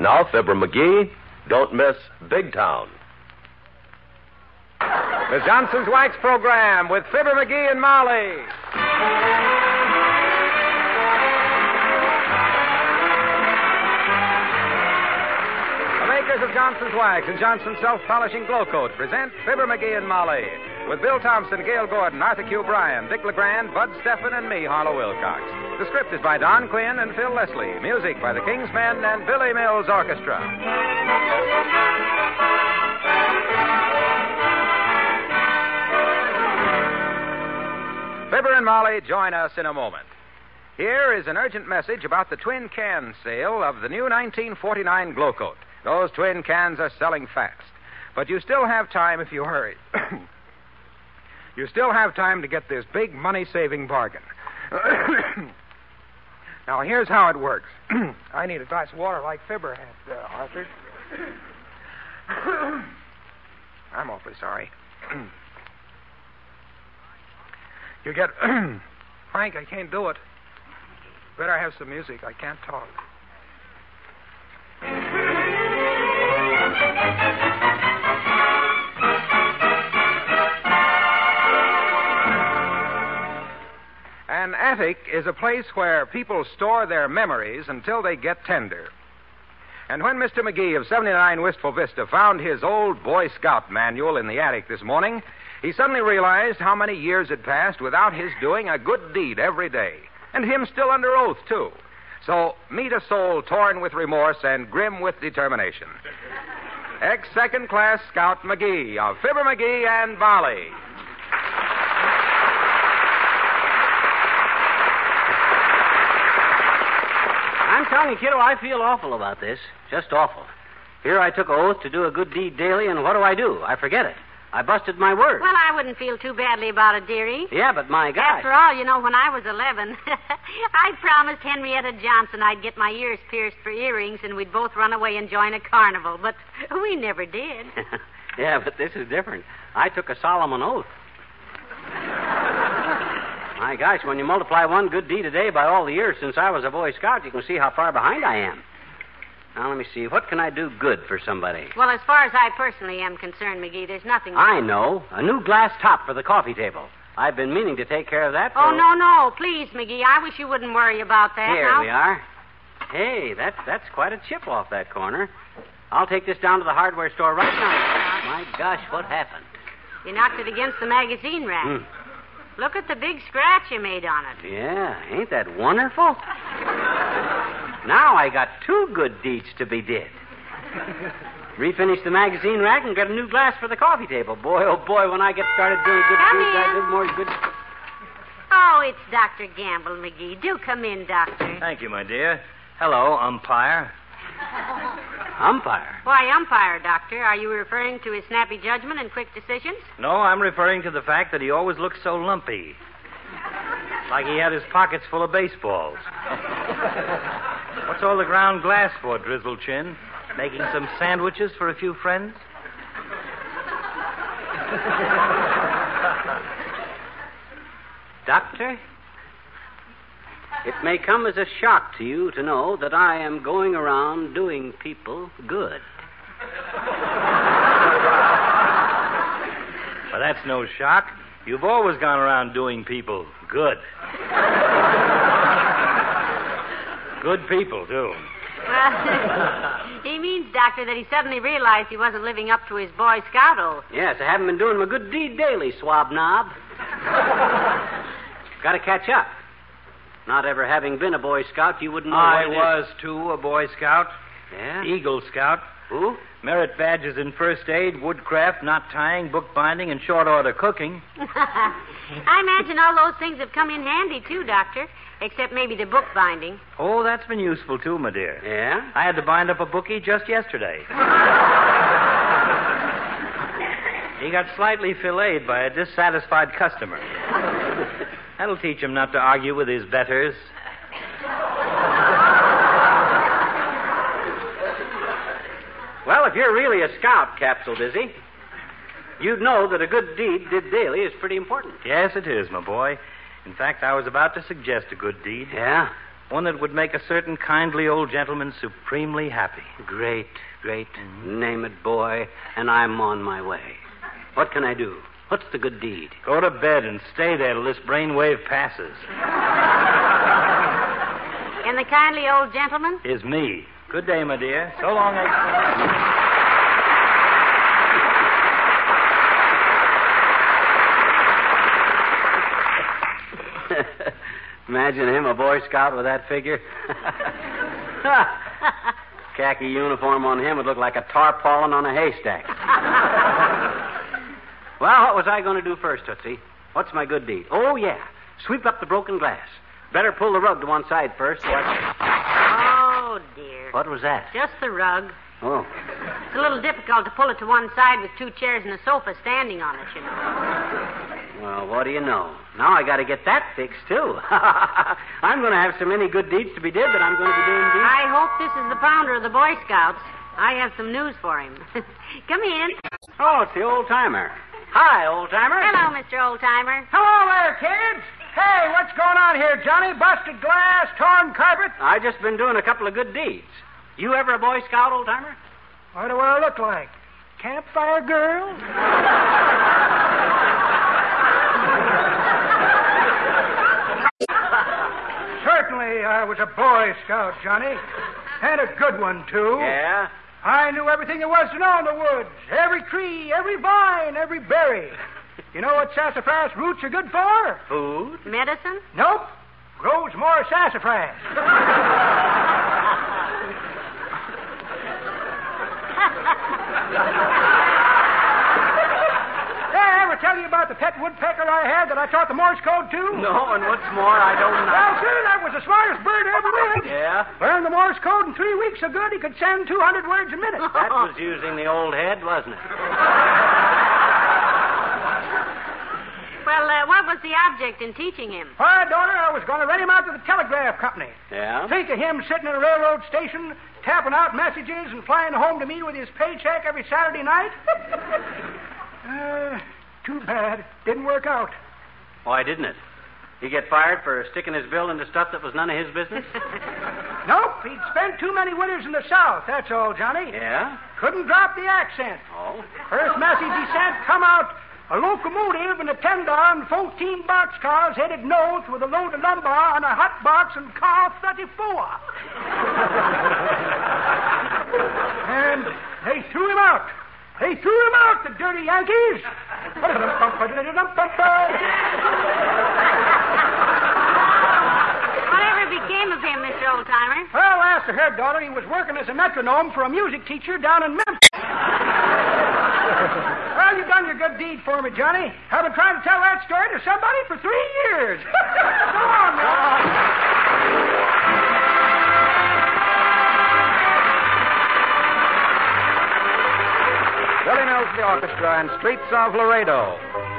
Now, Fibber McGee, don't miss Big Town. The Johnson's Wax Program with Fibber McGee and Molly. The makers of Johnson's Wax and Johnson's Self Polishing Glo-Coat present Fibber McGee and Molly with Bill Thompson, Gale Gordon, Arthur Q. Bryan, Dick LeGrand, Bud Stefan, and me, Harlow Wilcox. The script is by Don Quinn and Phil Leslie. Music by the King's Men and Billy Mills Orchestra. Fibber and Molly join us in a moment. Here is an urgent message about the twin can sale of the new 1949 Glo-Coat. Those twin cans are selling fast. But you still have time if you hurry. you still have time to get this big money saving bargain. now, here's how it works. I need a glass of water like Fibber had, uh, Arthur. I'm awfully sorry. you get. Frank, I can't do it. Better have some music. I can't talk. An attic is a place where people store their memories until they get tender. And when Mr. McGee of 79 Wistful Vista found his old Boy Scout manual in the attic this morning, he suddenly realized how many years had passed without his doing a good deed every day. And him still under oath, too. So meet a soul torn with remorse and grim with determination. Ex second class Scout McGee of Fibber McGee and Molly. I'm telling you, kiddo, I feel awful about this. Just awful. Here I took an oath to do a good deed daily, and what do I do? I forget it. I busted my word. Well, I wouldn't feel too badly about it, dearie. Yeah, but my God. After all, you know, when I was 11, I promised Henrietta Johnson I'd get my ears pierced for earrings and we'd both run away and join a carnival, but we never did. yeah, but this is different. I took a Solomon oath. My gosh, when you multiply one good deed a day by all the years since I was a Boy Scout, you can see how far behind I am. Now, let me see. What can I do good for somebody? Well, as far as I personally am concerned, McGee, there's nothing. I know. A new glass top for the coffee table. I've been meaning to take care of that. For... Oh, no, no. Please, McGee. I wish you wouldn't worry about that. Here now. we are. Hey, that's, that's quite a chip off that corner. I'll take this down to the hardware store right now. My gosh, what happened? You knocked it against the magazine rack. Hmm. Look at the big scratch you made on it. Yeah, ain't that wonderful? now I got two good deeds to be did. Refinish the magazine rack and get a new glass for the coffee table. Boy, oh boy, when I get started doing good Come deeds, I do more good. Oh, it's Dr. Gamble, McGee. Do come in, Doctor. Thank you, my dear. Hello, umpire. Umpire. Why, umpire, Doctor? Are you referring to his snappy judgment and quick decisions? No, I'm referring to the fact that he always looks so lumpy. Like he had his pockets full of baseballs. What's all the ground glass for, Drizzle Chin? Making some sandwiches for a few friends? Doctor? It may come as a shock to you to know that I am going around doing people good. Well, that's no shock. You've always gone around doing people good. good people, too. Well, He means, Doctor, that he suddenly realized he wasn't living up to his Boy Scout oath. Yes, I haven't been doing my good deed daily, swab knob. Got to catch up. Not ever having been a Boy Scout, you wouldn't know I what it is. was, too, a Boy Scout. Yeah? Eagle Scout. Who? Merit badges in first aid, woodcraft, knot tying, bookbinding, and short order cooking. I imagine all those things have come in handy, too, Doctor. Except maybe the bookbinding. Oh, that's been useful, too, my dear. Yeah? I had to bind up a bookie just yesterday. he got slightly filleted by a dissatisfied customer. That'll teach him not to argue with his betters. Well, if you're really a scout, Capsule Dizzy, you'd know that a good deed did daily is pretty important. Yes, it is, my boy. In fact, I was about to suggest a good deed. Yeah? One that would make a certain kindly old gentleman supremely happy. Great, great. Mm-hmm. Name it, boy, and I'm on my way. What can I do? What's the good deed? Go to bed and stay there till this brainwave passes. And the kindly old gentleman? Is me. Good day, my dear. So long, Egg. Imagine him, a Boy Scout with that figure. Khaki uniform on him would look like a tarpaulin on a haystack. Well, what was I going to do first, Tootsie? What's my good deed? Oh, yeah. Sweep up the broken glass. Better pull the rug to one side first. so I- Oh, dear. What was that? Just the rug. Oh. It's a little difficult to pull it to one side with two chairs and a sofa standing on it, you know. Well, what do you know? Now I got to get that fixed, too. I'm going to have so many good deeds to be did that I'm going to be doing deeds. I hope this is the founder of the Boy Scouts. I have some news for him. Come in. Oh, it's the old timer. Hi, old timer. Hello, Mr. Old Timer. Hello there, kids. Hey, what's going on here, Johnny? Busted glass, torn carpet? I just been doing a couple of good deeds. You ever a Boy Scout, old timer? What do I look like? Campfire girl? Certainly, I was a Boy Scout, Johnny. And a good one, too. Yeah? I knew everything there was to know in the woods. Every tree, every vine, every berry. You know what sassafras roots are good for? Food? Medicine? Nope. Grows more sassafras. Did I ever tell you about the pet woodpecker I had that I taught the Morse code to? No, and what's more, I don't know. Well, know. sir, that was the smartest bird I ever met. Yeah? Learned the Morse code in three weeks so good he could send 200 words a minute. That was using the old head, wasn't it? Well, uh, what was the object in teaching him? Why, daughter, I was going to rent him out to the telegraph company. Yeah? Think of him sitting in a railroad station, tapping out messages and flying home to me with his paycheck every Saturday night. uh, too bad. Didn't work out. Why didn't it? He get fired for sticking his bill into stuff that was none of his business? Nope, he'd spent too many winters in the South, that's all, Johnny. yeah? Couldn't drop the accent. Oh? First message he sent come out a locomotive and a tender and 14 boxcars headed north with a load of lumber on a hot box and car 34. and they threw him out. They threw him out, the dirty Yankees. Whatever became of him, Mr. Old Timer? Well, ask the head daughter. He was working as a metronome for a music teacher down in Memphis. well, you've done your good deed for me, Johnny. I've been trying to tell that story to somebody for three years. Go on, now. The orchestra, and Streets of Laredo.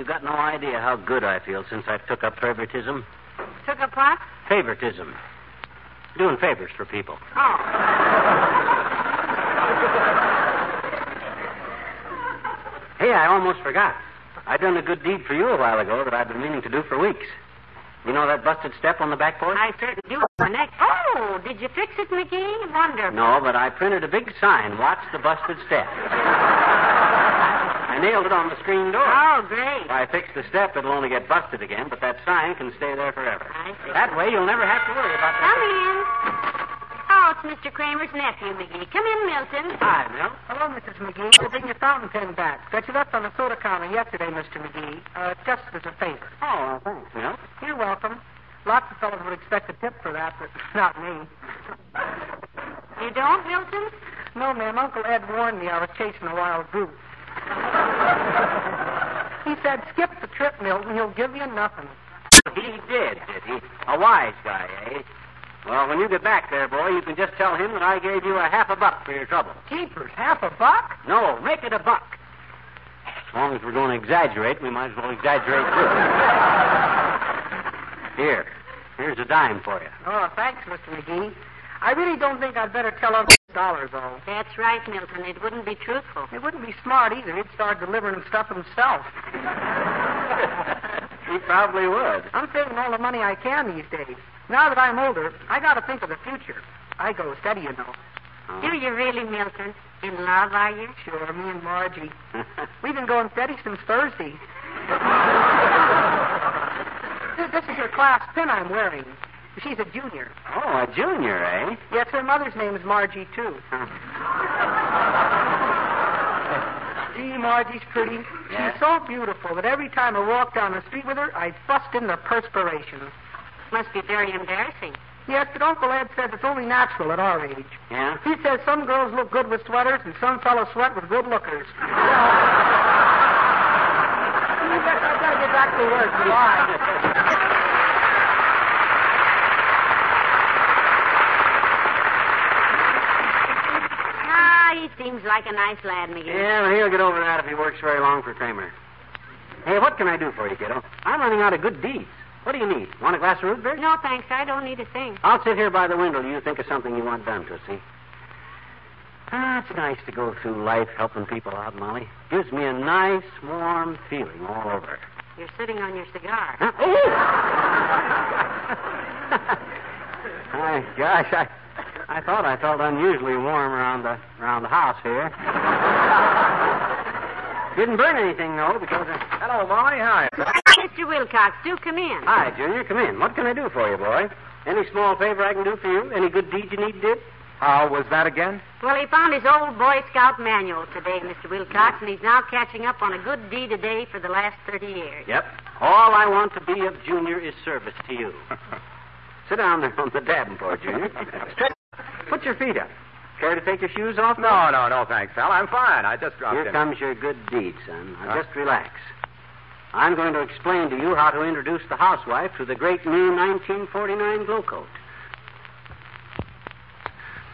Wonderful, Molly. You got no idea how good I feel since I took up favoritism. Took up what? Favoritism. Doing favors for people. Oh. Hey, I almost forgot. I done a good deed for you a while ago that I've been meaning to do for weeks. You know that busted step on the back porch? I certainly do. My neck. Oh, did you fix it, McGee? Wonderful. No, but I printed a big sign. Watch the busted step. I nailed it on the screen door. Oh, great. If I fix the step, it'll only get busted again, but that sign can stay there forever. I see. That way, you'll never have to worry about that. Come in. Oh, it's Mr. Kramer's nephew, McGee. Come in, Milton. Hi, Mel. Hello, Mrs. McGee. I'll bring your fountain pen back. That you left on the soda counter yesterday, Mr. McGee. Uh, just as a favor. Oh, well, thanks, Mel. You're welcome. Lots of fellows would expect a tip for that, but not me. You don't, Milton? No, ma'am. Uncle Ed warned me I was chasing a wild goose. He said, skip the trip, Milton. He'll give you nothing. He did, did he? A wise guy, eh? Well, when you get back there, boy, you can just tell him that I gave you a half a buck for your trouble. Keepers, half a buck? No, make it a buck. As long as we're going to exaggerate, we might as well exaggerate too. Here, here's a dime for you. Oh, thanks, Mr. McGee. I really don't think I'd better tell Uncle Dollar, though. That's right, Milton. It wouldn't be truthful. It wouldn't be smart either. He'd start delivering stuff himself. he probably would. I'm saving all the money I can these days. Now that I'm older, I got to think of the future. I go steady, you know. Oh. Do you really, Milton? In love, are you? Sure, me and Margie. We've been going steady since Thursday. This- this is your class pin I'm wearing. She's a junior. Oh, a junior, eh? Yes, her mother's name is Margie, too. Gee, Margie's pretty. Yes? She's so beautiful that every time I walk down the street with her, I bust into perspiration. Must be very embarrassing. Yes, but Uncle Ed says it's only natural at our age. Yeah? He says some girls look good with sweaters and some fellows sweat with good lookers. Well, I guess I better get back to work. Bye. Ah, he seems like a nice lad, McGee. Yeah, well, he'll get over that if he works very long for Kramer. Hey, what can I do for you, kiddo? I'm running out of good deeds. What do you need? Want a glass of root beer? No, thanks. I don't need a thing. I'll sit here by the window. You think of something you want done, Tootsie. Ah, it's nice to go through life helping people out, Molly. Gives me a nice, warm feeling all over. You're sitting on your cigar. Huh? Oh! My gosh, I, I thought I felt unusually warm around the around the house here. Didn't burn anything though, because. Of... Hello, Molly. Hi. Mr. Wilcox, do come in. Hi, Junior. Come in. What can I do for you, boy? Any small favor I can do for you? Any good deed you need did? How was that again? Well, he found his old Boy Scout manual today, Mr. Wilcox, and he's now catching up on a good deed a day for the last 30 years. Yep. All I want to be of Junior is service to you. Sit down there on the davenport, Junior. Stretch. Put your feet up. Care to take your shoes off? No, no, no, thanks, pal. I'm fine. I just dropped Here in. comes your good deed, son. Now, Huh? just relax. I'm going to explain to you how to introduce the housewife to the great new 1949 glo-coat.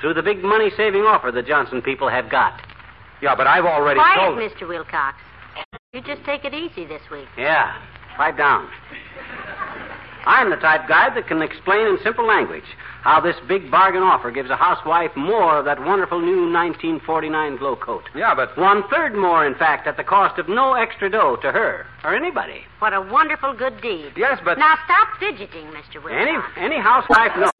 Through the big money saving offer the Johnson people have got. Yeah, but I've already Quiet, told. Mr. Wilcox. You just take it easy this week. Yeah, pipe down. I'm the type guy that can explain in simple language how this big bargain offer gives a housewife more of that wonderful new 1949 glo-coat. Yeah, but One third more, in fact, at the cost of no extra dough to her or anybody. What a wonderful good deed. yes, but Now stop fidgeting, Mr. Wilcox. Any any housewife knows.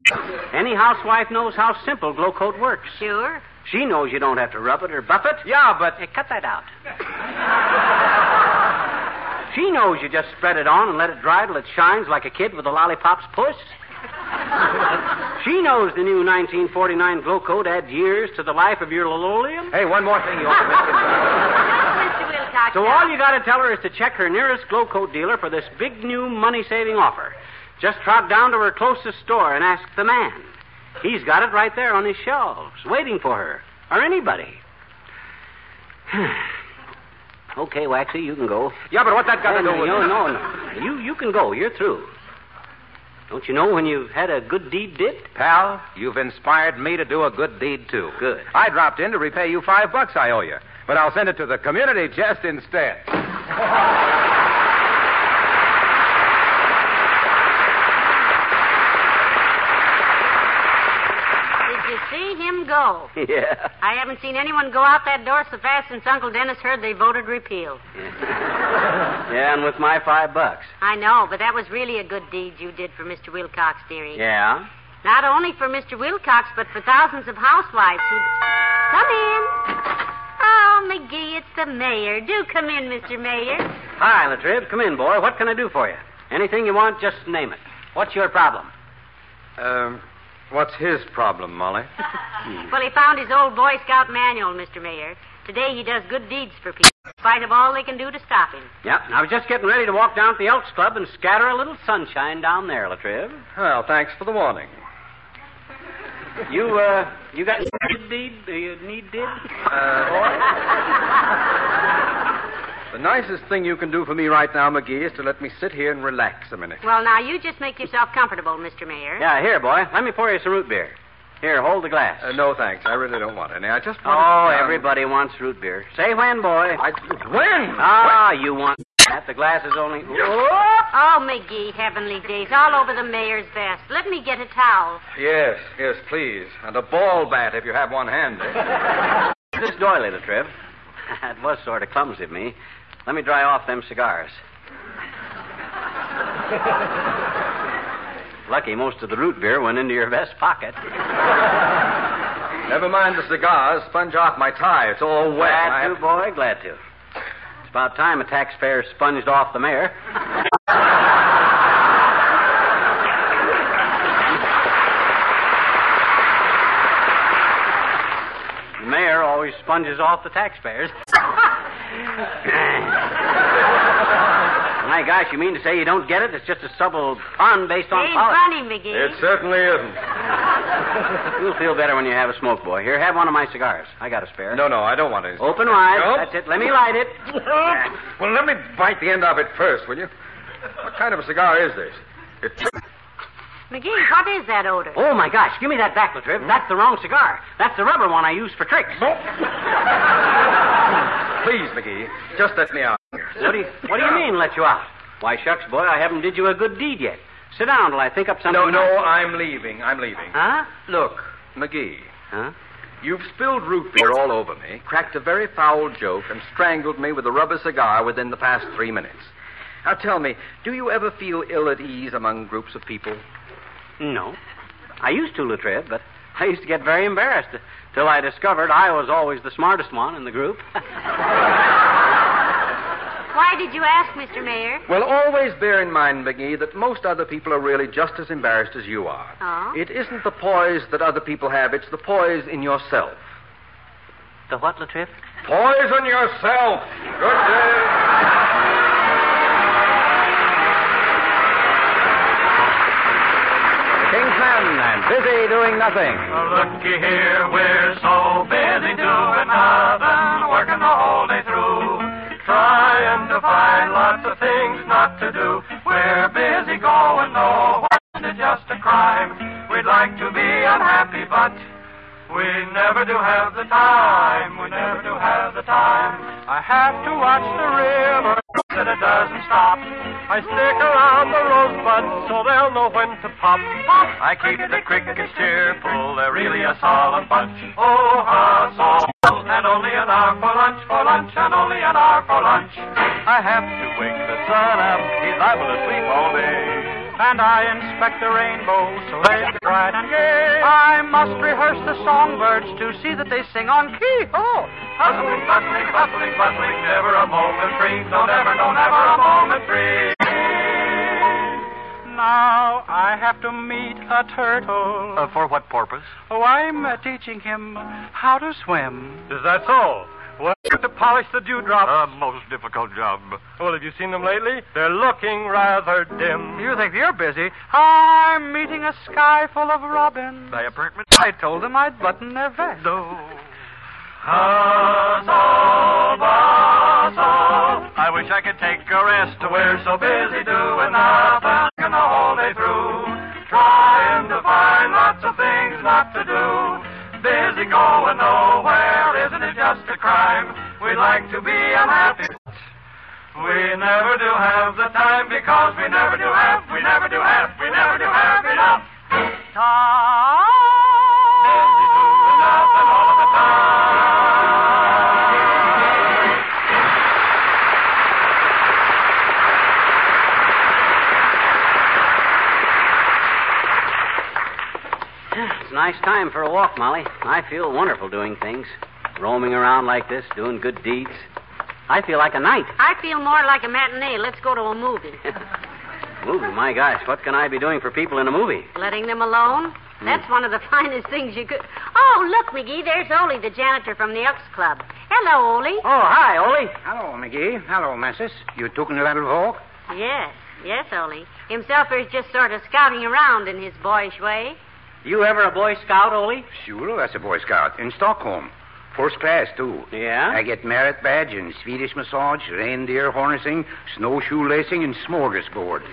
Any housewife knows how simple glo-coat works. Sure. She knows you don't have to rub it or buff it. yeah, but Hey, cut that out. she knows you just spread it on and let it dry till it shines like a kid with a lollipop's puss. she knows the new 1949 glo-coat adds years to the life of your linoleum. hey, one more thing you ought to mention. Wilcox. So all you got to tell her is to check her nearest glo-coat dealer for this big new money-saving offer. Just trot down to her closest store and ask the man. He's got it right there on his shelves, waiting for her, or anybody. okay, Waxy, you can go. Yeah, but what's that got to do no, with no, it? no, no. You, you can go. You're through. Don't you know when you've had a good deed did? Pal, you've inspired me to do a good deed, too. Good. I dropped in to repay you five bucks I owe you, but I'll send it to the community chest instead. Did you see him? Yeah. I haven't seen anyone go out that door so fast since Uncle Dennis heard they voted repeal. Yeah, and with my five bucks. I know, but that was really a good deed you did for Mr. Wilcox, dearie. Yeah. Not only for Mr. Wilcox, but for thousands of housewives who. Come in. Oh, McGee, it's the mayor. Do come in, Mr. Mayor. Hi, Latriv. Come in, boy. What can I do for you? Anything you want, just name it. What's your problem? Um, what's his problem, Molly? Well, he found his old Boy Scout manual, Mr. Mayor. Today he does good deeds for people, in spite of all they can do to stop him. Yep. I was just getting ready to walk down to the Elks Club and scatter a little sunshine down there, Latriv. Well, thanks for the warning. You, uh, you got need deed? You need did? The nicest thing you can do for me right now, McGee, is to let me sit here and relax a minute. Well, now you just make yourself comfortable, Mr. Mayor. Yeah, here, boy. Let me pour you some root beer. Here, hold the glass. Uh, no, thanks. I really don't want any. I just want oh, to... everybody wants root beer. Say when, boy. I... When? Ah, you want that. The glass is only. Oh, McGee, heavenly days, all over the mayor's vest. Let me get a towel. Yes, yes, please. And a ball bat if you have one handy. This doily, Latriv. That was sort of clumsy of me. Let me dry off them cigars. Lucky most of the root beer went into your vest pocket. Never mind the cigars. Sponge off my tie. It's all wet. Glad to, boy, glad to. It's about time a taxpayer sponged off the mayor. Mayor always sponges off the taxpayers. My gosh, you mean to say you don't get it? It's just a subtle pun based on Ain't politics. funny, McGee. It certainly isn't. You'll feel better when you have a smoke, boy. Here, have one of my cigars. I got a spare. No, no, I don't want any. Open wide. Nope. That's it. Let me light it. well, let me bite the end of it first, will you? What kind of a cigar is this? It... McGee, what is that odor? Oh, my gosh. Give me that back, Latriv. That's the wrong cigar. That's the rubber one I use for tricks. Please, McGee, just let me out. What do you, what do you mean, let you out? Why, shucks, boy, I haven't did you a good deed yet. Sit down till I think up something. No, no, nice. I'm leaving. I'm leaving. Huh? Look, McGee, Huh? you've spilled root beer all over me, cracked a very foul joke, and strangled me with a rubber cigar within the past three minutes. Now tell me, do you ever feel ill at ease among groups of people? No. I used to, Latriv, but I used to get very embarrassed till I discovered I was always the smartest one in the group. Why did you ask, Mr. Mayor? Well, always bear in mind, McGee, that most other people are really just as embarrassed as you are. Oh? It isn't the poise that other people have, it's the poise in yourself. the what, Latriv? Poison yourself. Good day. King's Men and busy doing nothing. Looky here, we're so busy doing nothing, working the whole day through, trying to find lots of things not to do. We're busy going nowhere, it's just a crime. We'd like to be unhappy, but we never do have the time. We never do have the time. I have to watch the river that it doesn't stop. I stick around the rosebuds so they'll know when to pop. Pop! I keep the crickets cheerful. They're really a solemn bunch. Oh, hustle! And only an hour for lunch, for lunch, and only an hour for lunch. I have to wake the sun up. He's liable to sleep all day. And I inspect the rainbow so they be bright and gay. I must rehearse the songbirds to see that they sing on key. Oh, hustling, bustling, bustling, bustling, never a moment free. No, never, no, never a moment free. Now I have to meet a turtle. Uh, for what purpose? Oh, I'm uh, teaching him how to swim. Is that so? What? To polish the dewdrops. A ah, most difficult job. Well, have you seen them lately? They're looking rather dim. You think you're busy? I'm meeting a sky full of robins. Thy appointment? I told them I'd button their vests. No. Ah, Hustle, bustle. I wish I could take a rest. We're so busy doing nothing the whole day through, trying to find lots of things not to do. Busy going nowhere, isn't it just a crime? We'd like to be unhappy. We never do have the time because we never do have, we never do have, we never do have enough. Tom. Nice time for a walk, Molly. I feel wonderful doing things. Roaming around like this, doing good deeds. I feel like a knight. I feel more like a matinee. Let's go to a movie. Movie, my gosh, what can I be doing for people in a movie? Letting them alone? Hmm. That's one of the finest things you could. Oh, look, McGee, there's Ole, the janitor from the Elks Club. Hello, Ole. Oh, hi, Ole. Hello, McGee. Hello, missus. You took a little walk? Yes, yes, Ole. Himself is just sort of scouting around in his boyish way. You ever a Boy Scout, Ole? Sure, that's a Boy Scout. In Stockholm. First class, too. Yeah? I get merit badge and Swedish massage, reindeer harnessing, snowshoe lacing, and smorgasbord.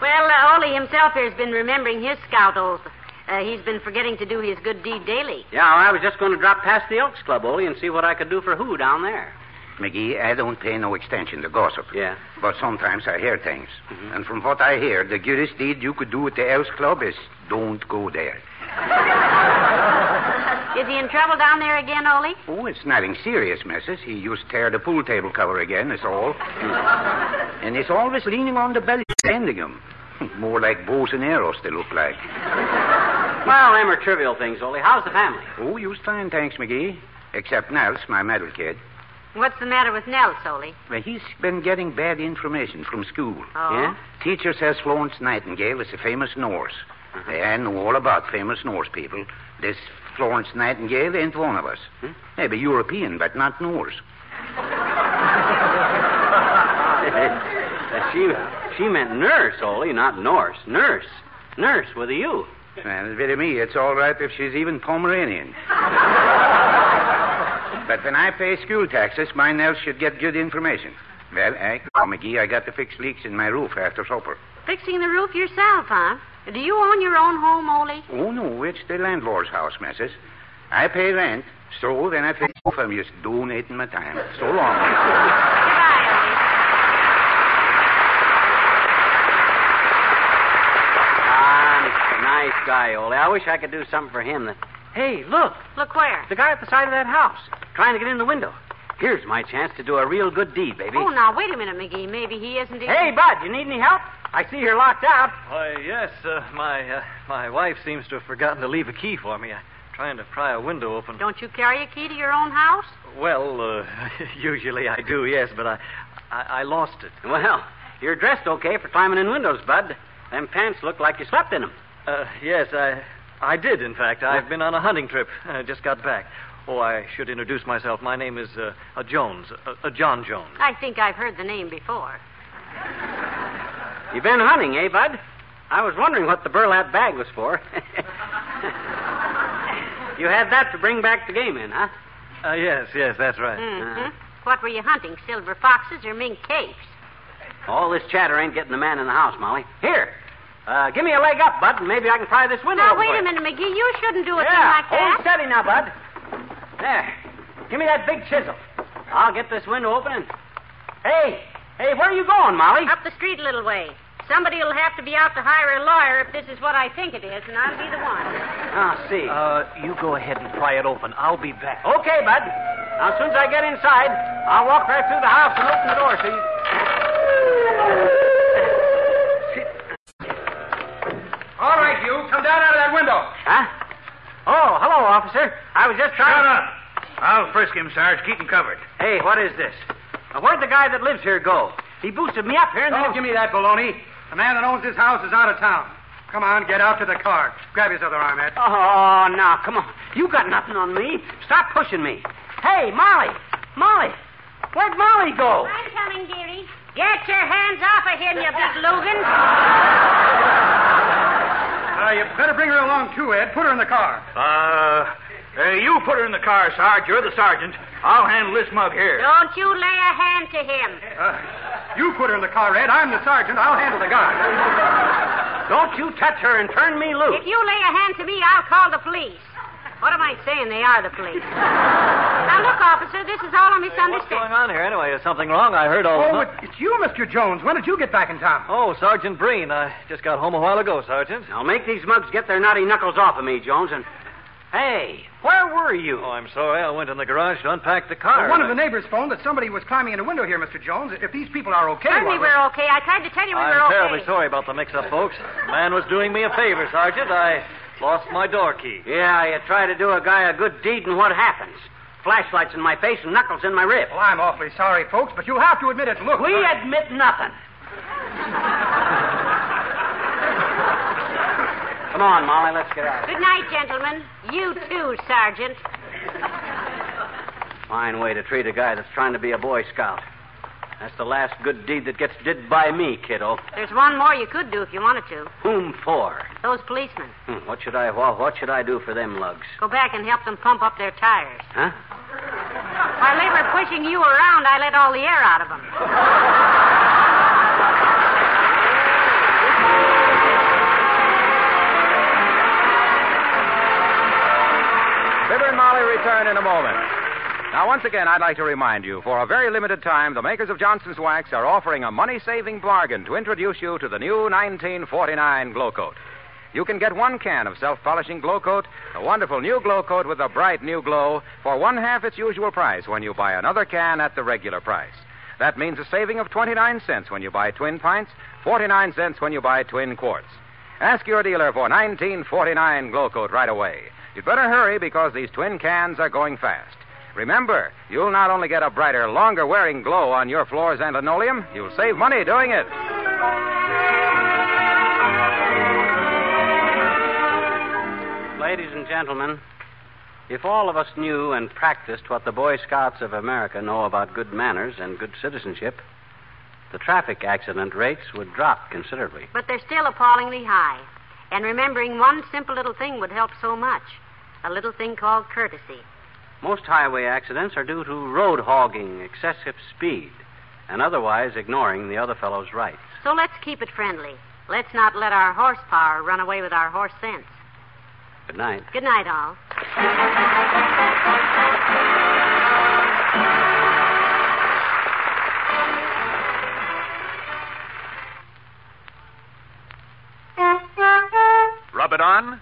Well, uh, Ole himself here has been remembering his scout oath. Uh, he's been forgetting to do his good deed daily. Yeah, I was just going to drop past the Elks Club, Ole, and see what I could do for who down there. McGee, I don't pay no extension to gossip. Yeah. But sometimes I hear things. Mm-hmm. And from what I hear, the greatest deed you could do at the Elks Club is don't go there. Is he in trouble down there again, Ole? Oh, it's nothing serious, missus. He used to tear the pool table cover again, that's all. and he's always leaning on the belly, bending him. More like bows and arrows, they look like. Well, them are trivial things, Ole. How's the family? Oh, you's fine, thanks, McGee. Except Nels, my middle kid. What's the matter with Nell, Ole? Well, he's been getting bad information from school. Oh? Yeah? Teacher says Florence Nightingale is a famous Norse. Uh-huh. I know all about famous Norse people. This Florence Nightingale ain't one of us. Hmm? Maybe European, but not Norse. She, she meant nurse, Ole, not Norse. Nurse. Nurse with a U. Well, very me, it's all right if she's even Pomeranian. but when I pay school taxes, my Nels should get good information. Well, I, oh, McGee, I got to fix leaks in my roof after supper. Fixing the roof yourself, huh? Do you own your own home, Ole? Oh, no, it's the landlord's house, missus. I pay rent, so then I fix roof. I'm just donating my time. So long. Goodbye, Ole. Ah, nice guy, Ole. I wish I could do something for him. That... Hey, look. Look where? The guy at the side of that house, trying to get in the window. Here's my chance to do a real good deed, baby. Oh, now, wait a minute, McGee. Maybe he isn't even... Hey, Bud, you need any help? I see you're locked out. Why, yes, uh, my uh, my wife seems to have forgotten to leave a key for me. I'm trying to pry a window open. Don't you carry a key to your own house? Well, uh, usually I do, yes, but I, I I lost it. Well, you're dressed okay for climbing in windows, Bud. Them pants look like you slept in them. Uh, yes, I I did. In fact, I've been on a hunting trip. I just got back. Oh, I should introduce myself. My name is uh, uh, Jones, uh, uh, John Jones. I think I've heard the name before. You've been hunting, eh, Bud? I was wondering what the burlap bag was for. you had that to bring back the game in, huh? Uh, yes, yes, that's right. Mm-hmm. What were you hunting, silver foxes or mink capes? All this chatter ain't getting the man in the house, Molly. Here, uh, give me a leg up, Bud, and maybe I can pry this window open. Now, open wait for a you. minute, McGee. You shouldn't do a thing Yeah, like hold that. steady now, Bud. There. Give me that big chisel. I'll get this window open and... Hey, hey, where are you going, Molly? Up the street a little way. Somebody will have to be out to hire a lawyer if this is what I think it is, and I'll be the one. I'll see. Uh, you go ahead and pry it open. I'll be back. Okay, Bud. Now, as soon as I get inside, I'll walk right through the house and open the door so you... you. Come down out of that window. Huh? Oh, hello, officer. I was just trying... Shut up. I'll frisk him, Sarge. Keep him covered. Hey, what is this? Now, where'd the guy that lives here go? He boosted me up here and Don't then... give me that baloney. The man that owns this house is out of town. Come on, get out to the car. Grab his other arm, Ed. Oh, now, come on. You got nothing on me. Stop pushing me. Hey, Molly. Molly. Where'd Molly go? I'm coming, dearie. Get your hands off of him, you big Logan. Uh, you better bring her along, too, Ed. Put her in the car. Uh, uh, you put her in the car, Sarge. You're the sergeant. I'll handle this mug here. Don't you lay a hand to him. Uh, you put her in the car, Ed. I'm the sergeant. I'll handle the gun. Don't you touch her and turn me loose. If you lay a hand to me, I'll call the police. What am I saying? They are the police. Now, look, officer, this is all a misunderstanding. What's going on here anyway? Is something wrong? I heard all Oh, the. it- it's you, Mr. Jones. When did you get back in town? Oh, Sergeant Breen. I just got home a while ago, Sergeant. Now make these mugs get their naughty knuckles off of me, Jones, and. Hey, where were you? Oh, I'm sorry. I went in the garage to unpack the car. Well, one of the neighbors phoned that somebody was climbing in a window here, Mr. Jones. If these people are okay, Certainly well, we're okay. I tried to tell you we I'm were okay. I'm terribly sorry about the mix-up, folks. The man was doing me a favor, Sergeant. I lost my door key. Yeah, you try to do a guy a good deed, and what happens? Flashlights in my face and knuckles in my ribs. Well, I'm awfully sorry, folks, but you'll have to admit it. Look, We admit nothing. Come on, Molly, let's get out. Good night, gentlemen. You too, Sergeant. Fine way to treat a guy that's trying to be a Boy Scout. That's the last good deed that gets did by me, kiddo. There's one more you could do if you wanted to. Whom for? Those policemen. Hmm, what should I what, what should I do for them lugs? Go back and help them pump up their tires. Huh? While they were pushing you around, I let all the air out of them. Fibber and Molly return in a moment. Now, once again, I'd like to remind you for a very limited time, the makers of Johnson's Wax are offering a money saving bargain to introduce you to the new 1949 Glo-Coat. You can get one can of self polishing Glo-Coat, a wonderful new Glo-Coat with a bright new glow, for one half its usual price when you buy another can at the regular price. That means a saving of 29 cents when you buy twin pints, 49 cents when you buy twin quarts. Ask your dealer for 1949 Glo-Coat right away. You'd better hurry because these twin cans are going fast. Remember, you'll not only get a brighter, longer wearing glow on your floors and linoleum, you'll save money doing it. Ladies and gentlemen, if all of us knew and practiced what the Boy Scouts of America know about good manners and good citizenship, the traffic accident rates would drop considerably. But they're still appallingly high. And remembering one simple little thing would help so much. A little thing called courtesy. Most highway accidents are due to road hogging, excessive speed, and otherwise ignoring the other fellow's rights. So let's keep it friendly. Let's not let our horsepower run away with our horse sense. Good night. Good night, all. Rub it on.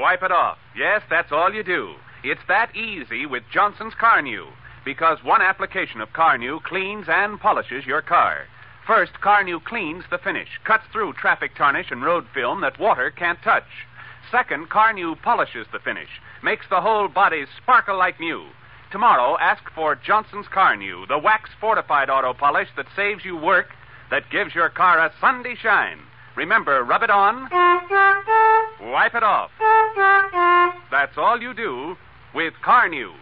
Wipe it off. Yes, that's all you do. It's that easy with Johnson's Carnu, because one application of Carnu cleans and polishes your car. First, Carnu cleans the finish, cuts through traffic tarnish and road film that water can't touch. Second, Carnu polishes the finish, makes the whole body sparkle like new. Tomorrow, ask for Johnson's Carnu, the wax fortified auto polish that saves you work, that gives your car a Sunday shine. Remember, rub it on, wipe it off. That's all you do with Carnu.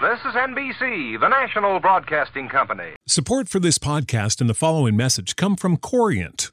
This is NBC, the national broadcasting company. Support for this podcast and the following message come from Corient.